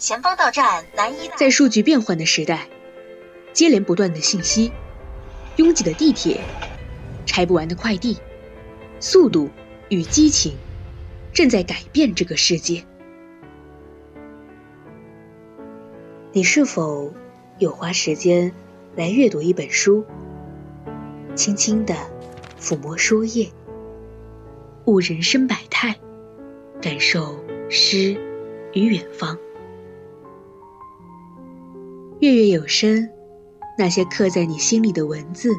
前方到站南一。在数据变换的时代，接连不断的信息，拥挤的地铁，拆不完的快递，速度与激情正在改变这个世界。你是否有花时间来阅读一本书，轻轻的抚摸书页，悟人生百态，感受诗与远方？月月有声，那些刻在你心里的文字，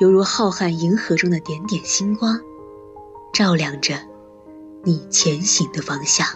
犹如浩瀚银河中的点点星光，照亮着你前行的方向。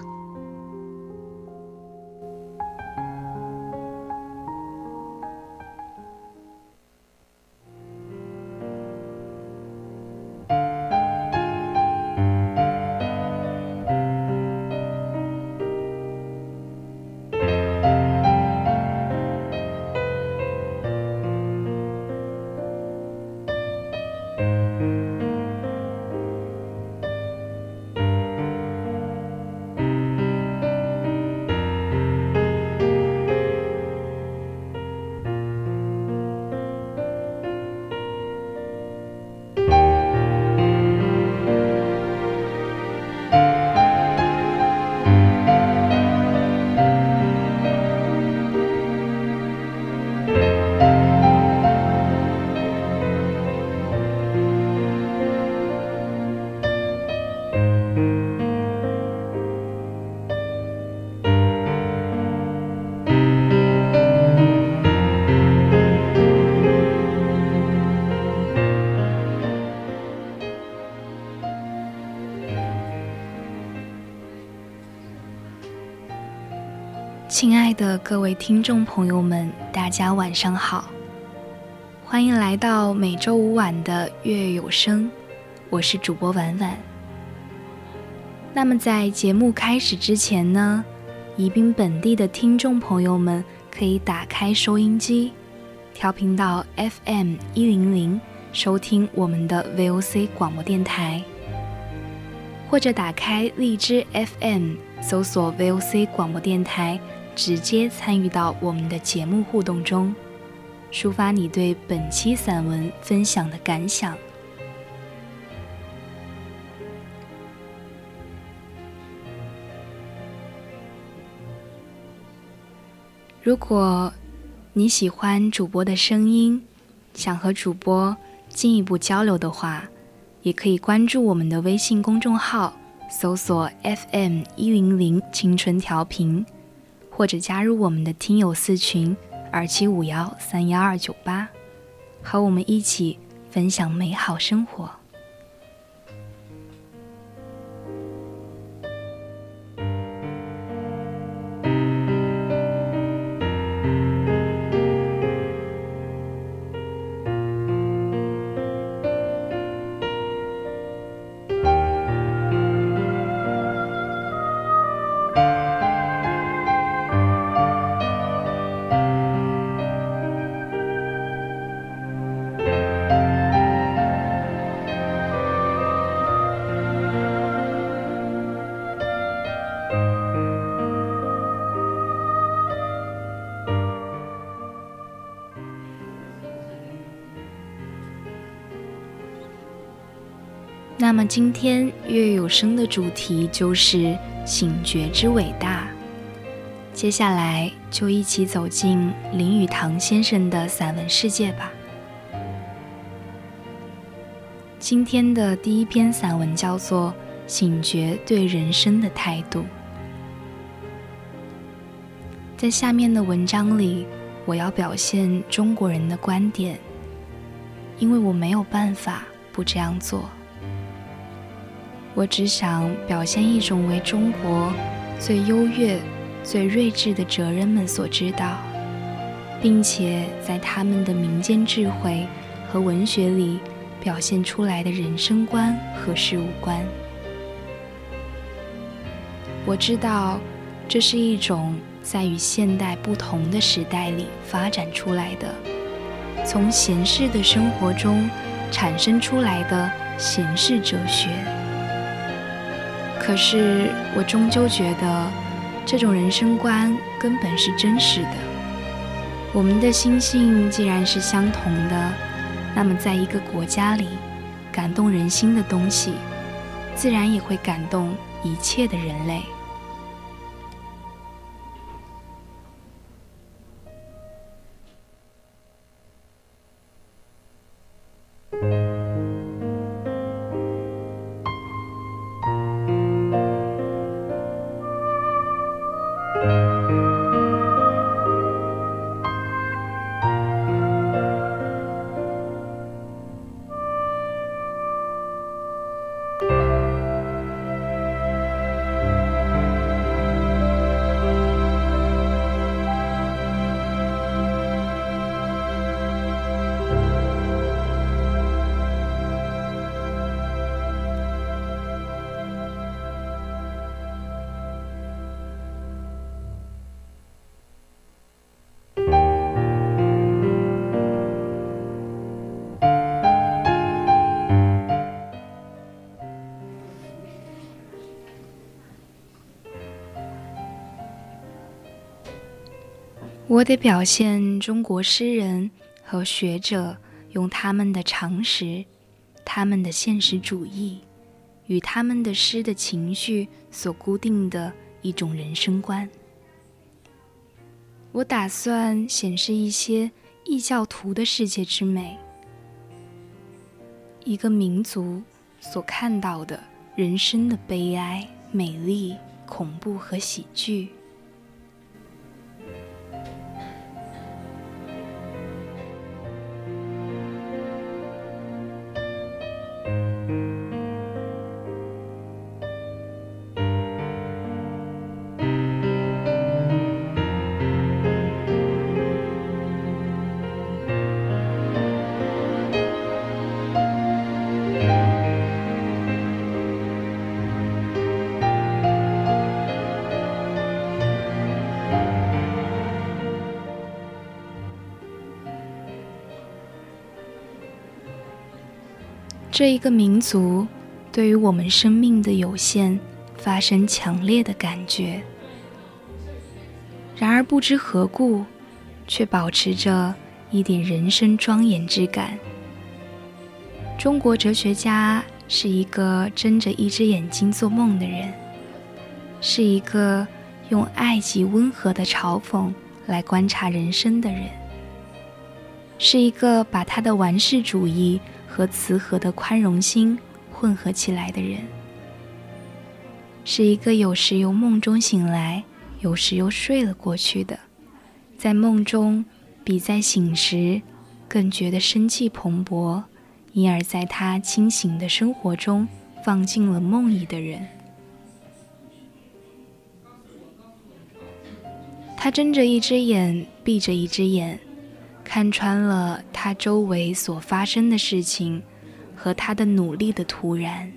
亲爱的各位听众朋友们，大家晚上好，欢迎来到每周五晚的月月有声，我是主播婉婉。那么在节目开始之前呢，宜宾本地的听众朋友们可以打开收音机，调频到 FM 一零零，收听我们的 VOC 广播电台，或者打开荔枝 FM，搜索 VOC 广播电台。直接参与到我们的节目互动中，抒发你对本期散文分享的感想。如果你喜欢主播的声音，想和主播进一步交流的话，也可以关注我们的微信公众号，搜索 FM 一零零青春调频。或者加入我们的听友四群二七五幺三幺二九八，和我们一起分享美好生活。那么今天月有声的主题就是醒觉之伟大。接下来就一起走进林语堂先生的散文世界吧。今天的第一篇散文叫做《醒觉对人生的态度》。在下面的文章里，我要表现中国人的观点，因为我没有办法不这样做。我只想表现一种为中国最优越、最睿智的哲人们所知道，并且在他们的民间智慧和文学里表现出来的人生观和事物观。我知道，这是一种在与现代不同的时代里发展出来的，从闲适的生活中产生出来的闲适哲学。可是，我终究觉得，这种人生观根本是真实的。我们的心性既然是相同的，那么在一个国家里，感动人心的东西，自然也会感动一切的人类。我得表现中国诗人和学者用他们的常识、他们的现实主义与他们的诗的情绪所固定的一种人生观。我打算显示一些异教徒的世界之美，一个民族所看到的人生的悲哀、美丽、恐怖和喜剧。这一个民族对于我们生命的有限发生强烈的感觉，然而不知何故，却保持着一点人生庄严之感。中国哲学家是一个睁着一只眼睛做梦的人，是一个用爱及温和的嘲讽来观察人生的人，是一个把他的玩世主义。和慈和的宽容心混合起来的人，是一个有时由梦中醒来，有时又睡了过去的，在梦中比在醒时更觉得生气蓬勃，因而在他清醒的生活中放进了梦里的人。他睁着一只眼，闭着一只眼。看穿了他周围所发生的事情和他的努力的突然，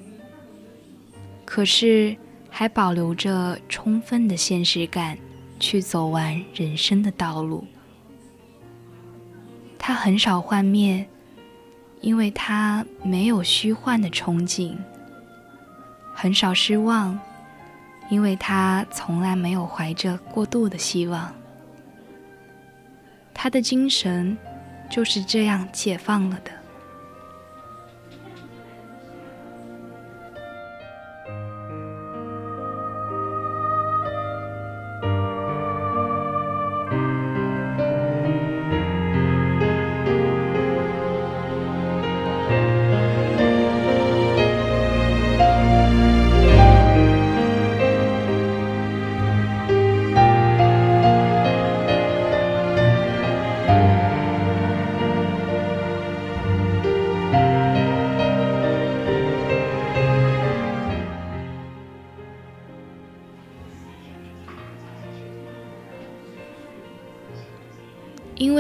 可是还保留着充分的现实感，去走完人生的道路。他很少幻灭，因为他没有虚幻的憧憬；很少失望，因为他从来没有怀着过度的希望。他的精神就是这样解放了的。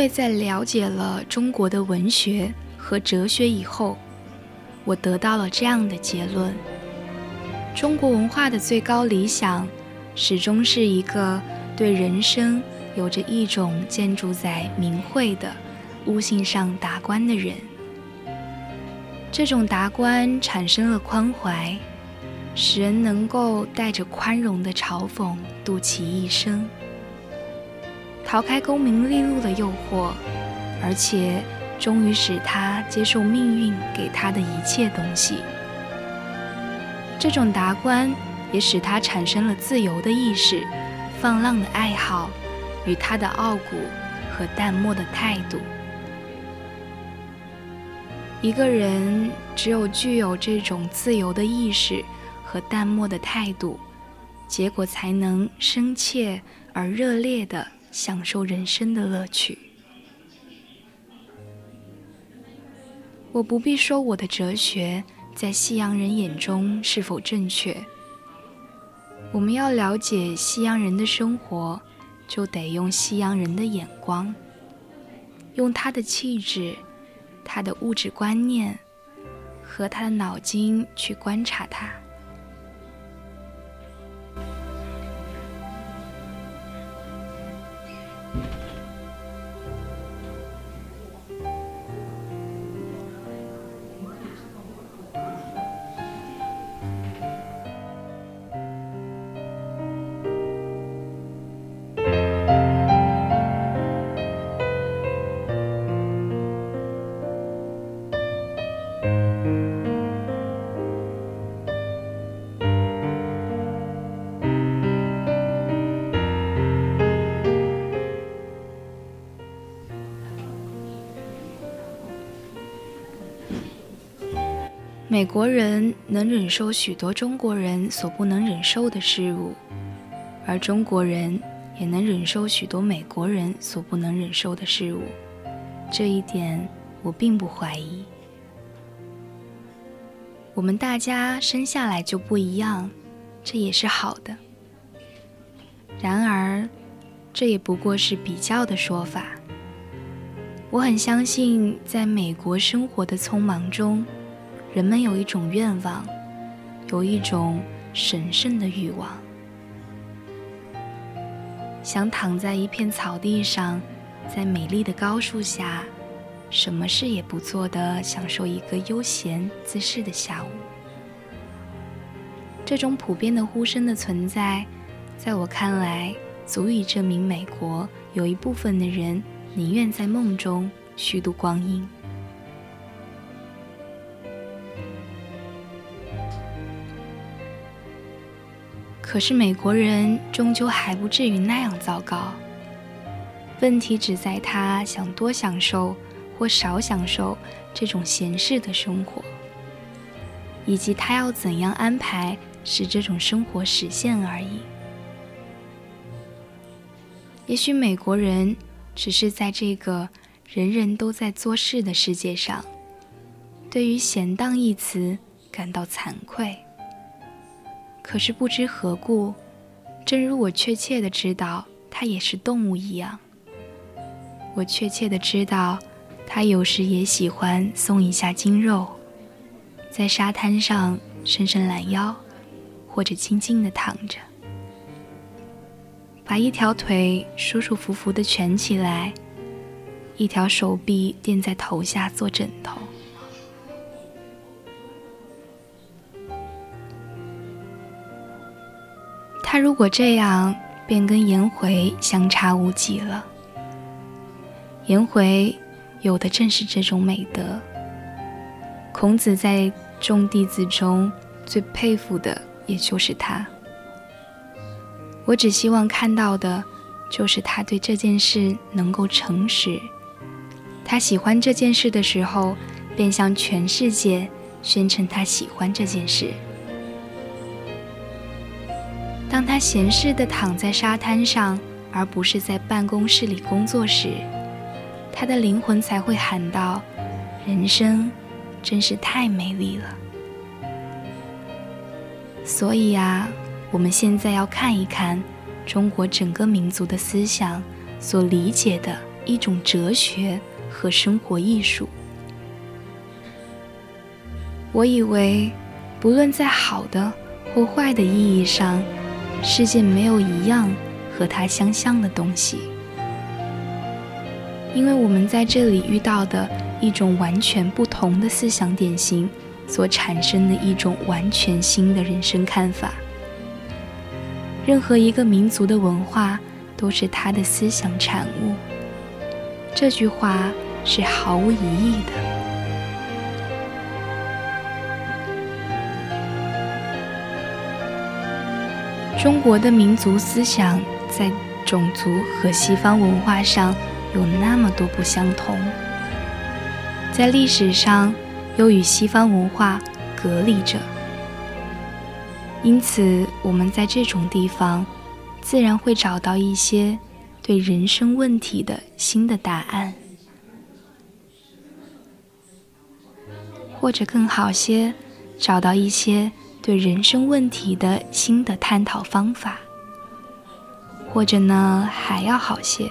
为在了解了中国的文学和哲学以后，我得到了这样的结论：中国文化的最高理想，始终是一个对人生有着一种建筑在明慧的悟性上达观的人。这种达观产生了宽怀，使人能够带着宽容的嘲讽度其一生，逃开功名利禄的诱惑，而且终于使他接受命运给他的一切东西。这种达观也使他产生了自由的意识、放浪的爱好与他的傲骨和淡漠的态度。一个人只有具有这种自由的意识。和淡漠的态度，结果才能深切而热烈地享受人生的乐趣。我不必说我的哲学在西洋人眼中是否正确。我们要了解西洋人的生活，就得用西洋人的眼光，用他的气质、他的物质观念和他的脑筋去观察他。美国人能忍受许多中国人所不能忍受的事物，而中国人也能忍受许多美国人所不能忍受的事物。这一点我并不怀疑。我们大家生下来就不一样，这也是好的。然而，这也不过是比较的说法。我很相信，在美国生活的匆忙中。人们有一种愿望，有一种神圣的欲望，想躺在一片草地上，在美丽的高树下，什么事也不做的享受一个悠闲自适的下午。这种普遍的呼声的存在，在我看来，足以证明美国有一部分的人宁愿在梦中虚度光阴。可是美国人终究还不至于那样糟糕。问题只在他想多享受或少享受这种闲适的生活，以及他要怎样安排使这种生活实现而已。也许美国人只是在这个人人都在做事的世界上，对于“闲荡”一词感到惭愧。可是不知何故，正如我确切的知道它也是动物一样，我确切的知道，它有时也喜欢松一下筋肉，在沙滩上伸伸懒腰，或者静静的躺着，把一条腿舒舒服服的蜷起来，一条手臂垫在头下做枕头。他如果这样，便跟颜回相差无几了。颜回有的正是这种美德。孔子在众弟子中最佩服的也就是他。我只希望看到的，就是他对这件事能够诚实。他喜欢这件事的时候，便向全世界宣称他喜欢这件事。当他闲适地躺在沙滩上，而不是在办公室里工作时，他的灵魂才会喊道：“人生真是太美丽了。”所以啊，我们现在要看一看中国整个民族的思想所理解的一种哲学和生活艺术。我以为，不论在好的或坏的意义上，世界没有一样和它相像的东西，因为我们在这里遇到的一种完全不同的思想典型，所产生的一种完全新的人生看法。任何一个民族的文化都是他的思想产物。这句话是毫无疑义的。中国的民族思想在种族和西方文化上有那么多不相同，在历史上又与西方文化隔离着，因此我们在这种地方自然会找到一些。对人生问题的新的答案，或者更好些，找到一些对人生问题的新的探讨方法，或者呢还要好些，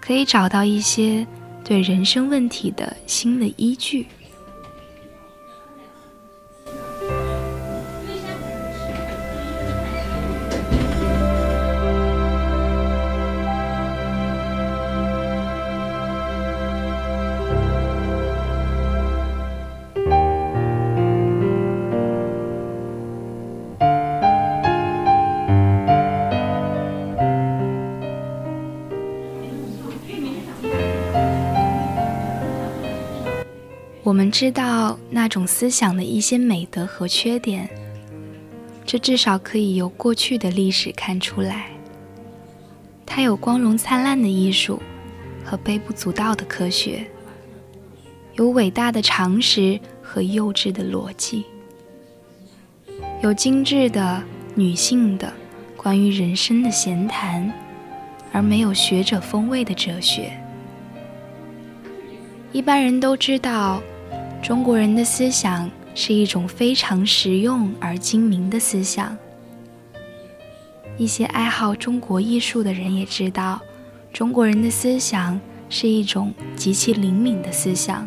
可以找到一些对人生问题的新的依据。我们知道那种思想的一些美德和缺点，这至少可以由过去的历史看出来。它有光荣灿烂的艺术和微不足道的科学，有伟大的常识和幼稚的逻辑，有精致的女性的关于人生的闲谈，而没有学者风味的哲学。一般人都知道。中国人的思想是一种非常实用而精明的思想。一些爱好中国艺术的人也知道，中国人的思想是一种极其灵敏的思想。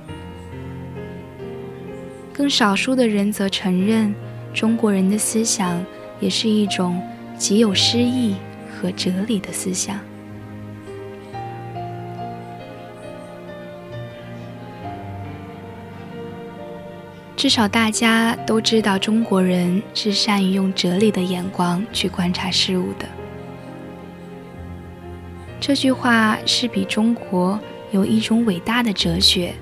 更少数的人则承认，中国人的思想也是一种极有诗意和哲理的思想。至少大家都知道，中国人是善于用哲理的眼光去观察事物的。这句话是比中国有一种伟大的哲学，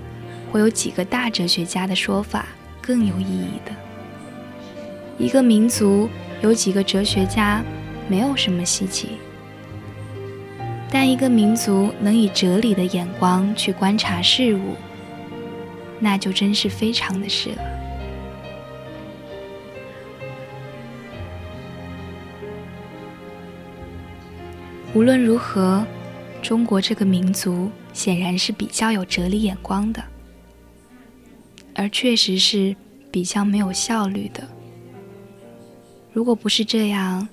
或有几个大哲学家的说法更有意义的。一个民族有几个哲学家，没有什么稀奇。但一个民族能以哲理的眼光去观察事物，那就真是非常的事了。无论如何，中国这个民族显然是比较有哲理眼光的，而确实是比较没有效率的。如果不是这样，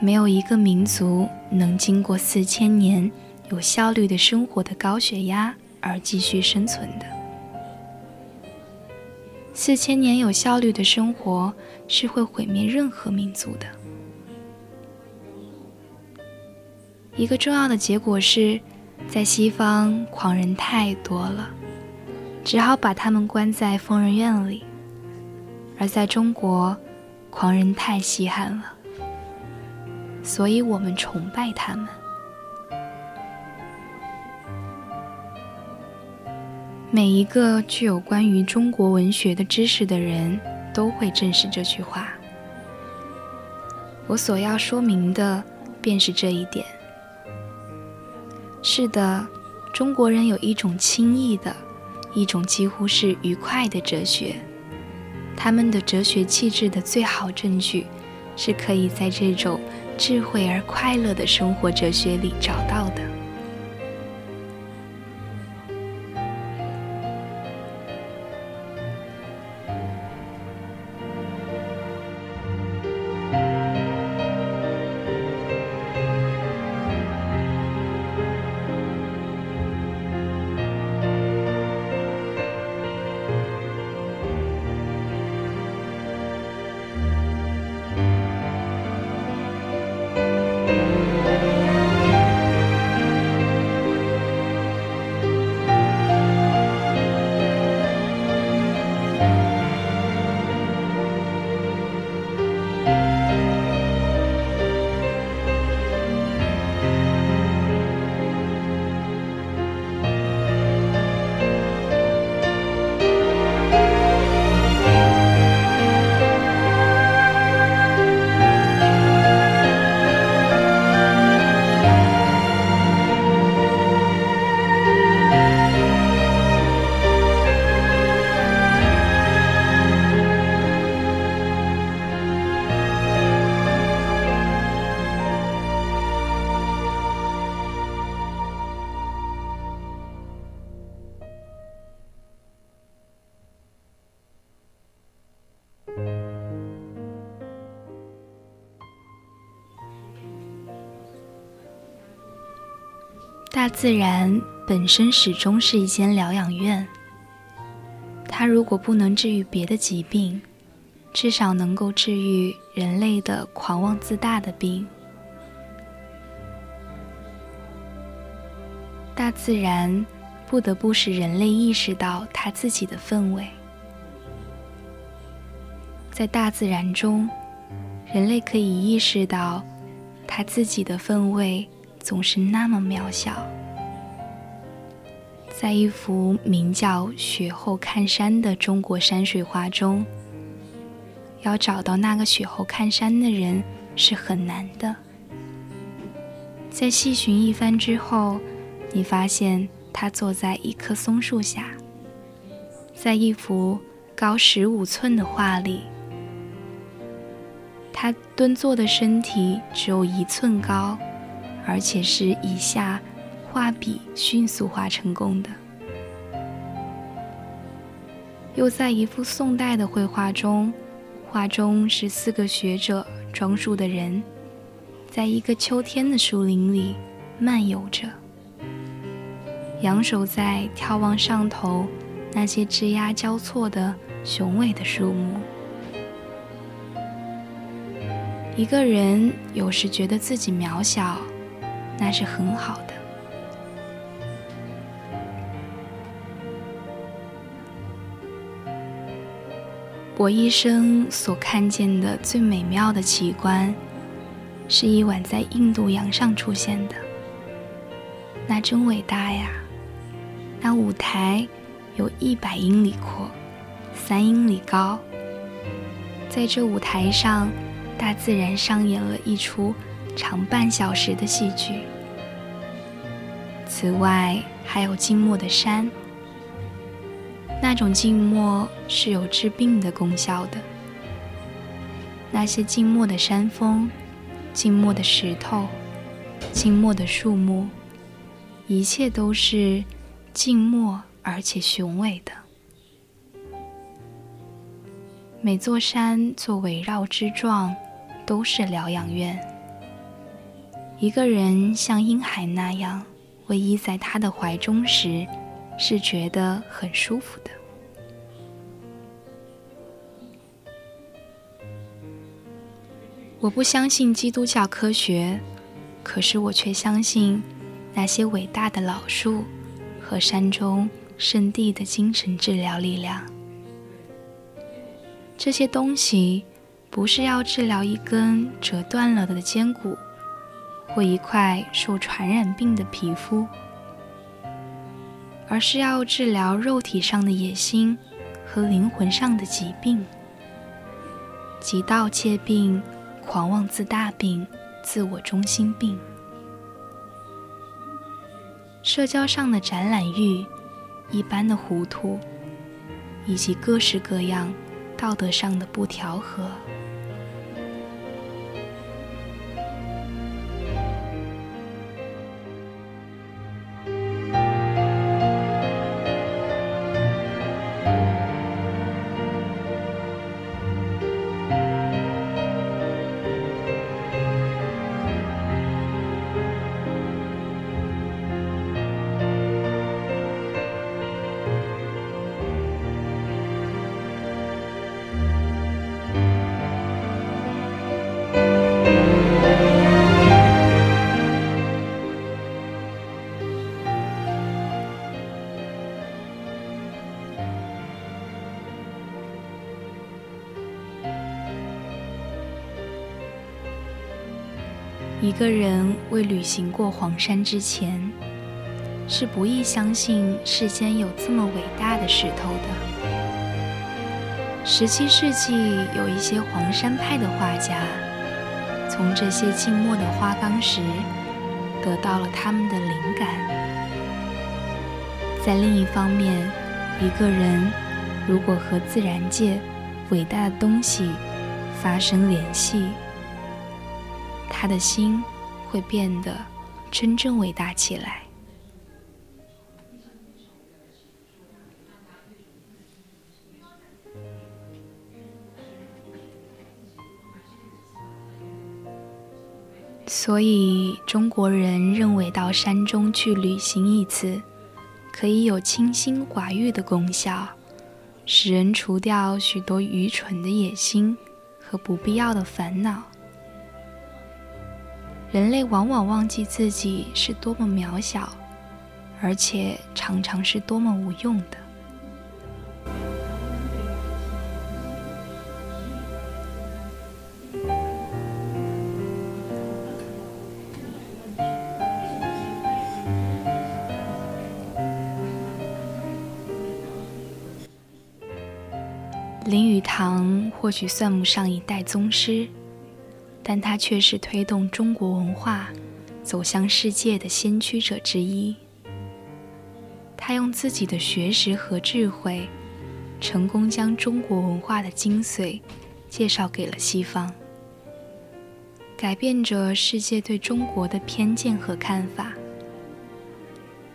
没有一个民族能经过四千年有效率的生活的高血压而继续生存的。四千年有效率的生活是会毁灭任何民族的。一个重要的结果是，在西方狂人太多了，只好把他们关在疯人院里；而在中国，狂人太稀罕了，所以我们崇拜他们。每一个具有关于中国文学的知识的人都会证实这句话。我所要说明的便是这一点。是的，中国人有一种轻易的，一种几乎是愉快的哲学。他们的哲学气质的最好证据，是可以在这种智慧而快乐的生活哲学里找到的。大自然本身始终是一间疗养院。它如果不能治愈别的疾病，至少能够治愈人类的狂妄自大的病。大自然不得不使人类意识到他自己的氛围。在大自然中，人类可以意识到他自己的氛围总是那么渺小。在一幅名叫《雪后看山》的中国山水画中，要找到那个雪后看山的人是很难的。在细寻一番之后，你发现他坐在一棵松树下，在一幅高十五寸的画里，他蹲坐的身体只有一寸高，而且是以下。画笔迅速画成功的，又在一幅宋代的绘画中，画中是四个学者装束的人，在一个秋天的树林里漫游着，仰首在眺望上头那些枝桠交错的雄伟的树木。一个人有时觉得自己渺小，那是很好的。我一生所看见的最美妙的奇观，是一晚在印度洋上出现的。那真伟大呀！那舞台有一百英里阔，三英里高。在这舞台上，大自然上演了一出长半小时的戏剧。此外，还有静默的山。那种静默是有治病的功效的。那些静默的山峰、静默的石头、静默的树木，一切都是静默而且雄伟的。每座山做围绕之状，都是疗养院。一个人像婴孩那样偎依在他的怀中时。是觉得很舒服的。我不相信基督教科学，可是我却相信那些伟大的老树和山中圣地的精神治疗力量。这些东西不是要治疗一根折断了的肩骨，或一块受传染病的皮肤。而是要治疗肉体上的野心和灵魂上的疾病，即盗窃病、狂妄自大病、自我中心病、社交上的展览欲、一般的糊涂，以及各式各样道德上的不调和。个人未旅行过黄山之前，是不易相信世间有这么伟大的石头的。十七世纪有一些黄山派的画家，从这些静默的花岗石得到了他们的灵感。在另一方面，一个人如果和自然界伟大的东西发生联系，他的心会变得真正伟大起来。所以中国人认为到山中去旅行一次，可以有清心寡欲的功效，使人除掉许多愚蠢的野心和不必要的烦恼。人类往往忘记自己是多么渺小，而且常常是多么无用的。林语堂或许算不上一代宗师。但他却是推动中国文化走向世界的先驱者之一。他用自己的学识和智慧，成功将中国文化的精髓介绍给了西方，改变着世界对中国的偏见和看法。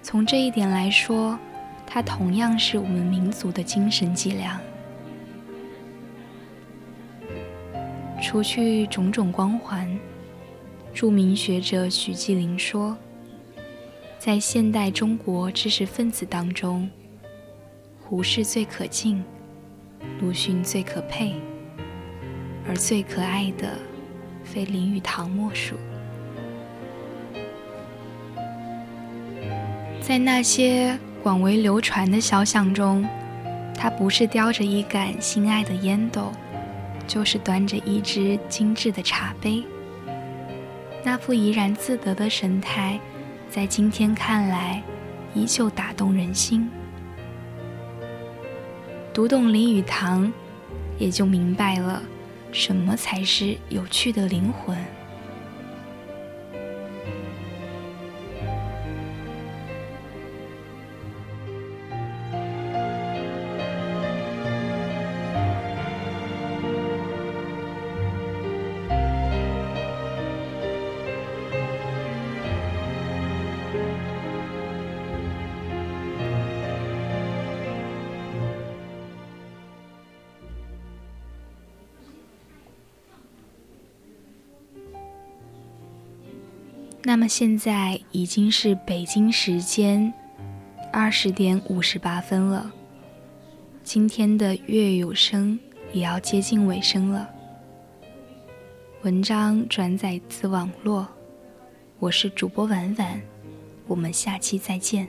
从这一点来说，他同样是我们民族的精神脊梁。除去种种光环，著名学者许继林说，在现代中国知识分子当中，胡适最可敬，鲁迅最可佩，而最可爱的，非林语堂莫属。在那些广为流传的肖像中，他不是叼着一杆心爱的烟斗。就是端着一只精致的茶杯，那副怡然自得的神态，在今天看来，依旧打动人心。读懂林语堂，也就明白了，什么才是有趣的灵魂。那么现在已经是北京时间二十点五十八分了，今天的月有声也要接近尾声了。文章转载自网络，我是主播婉婉，我们下期再见。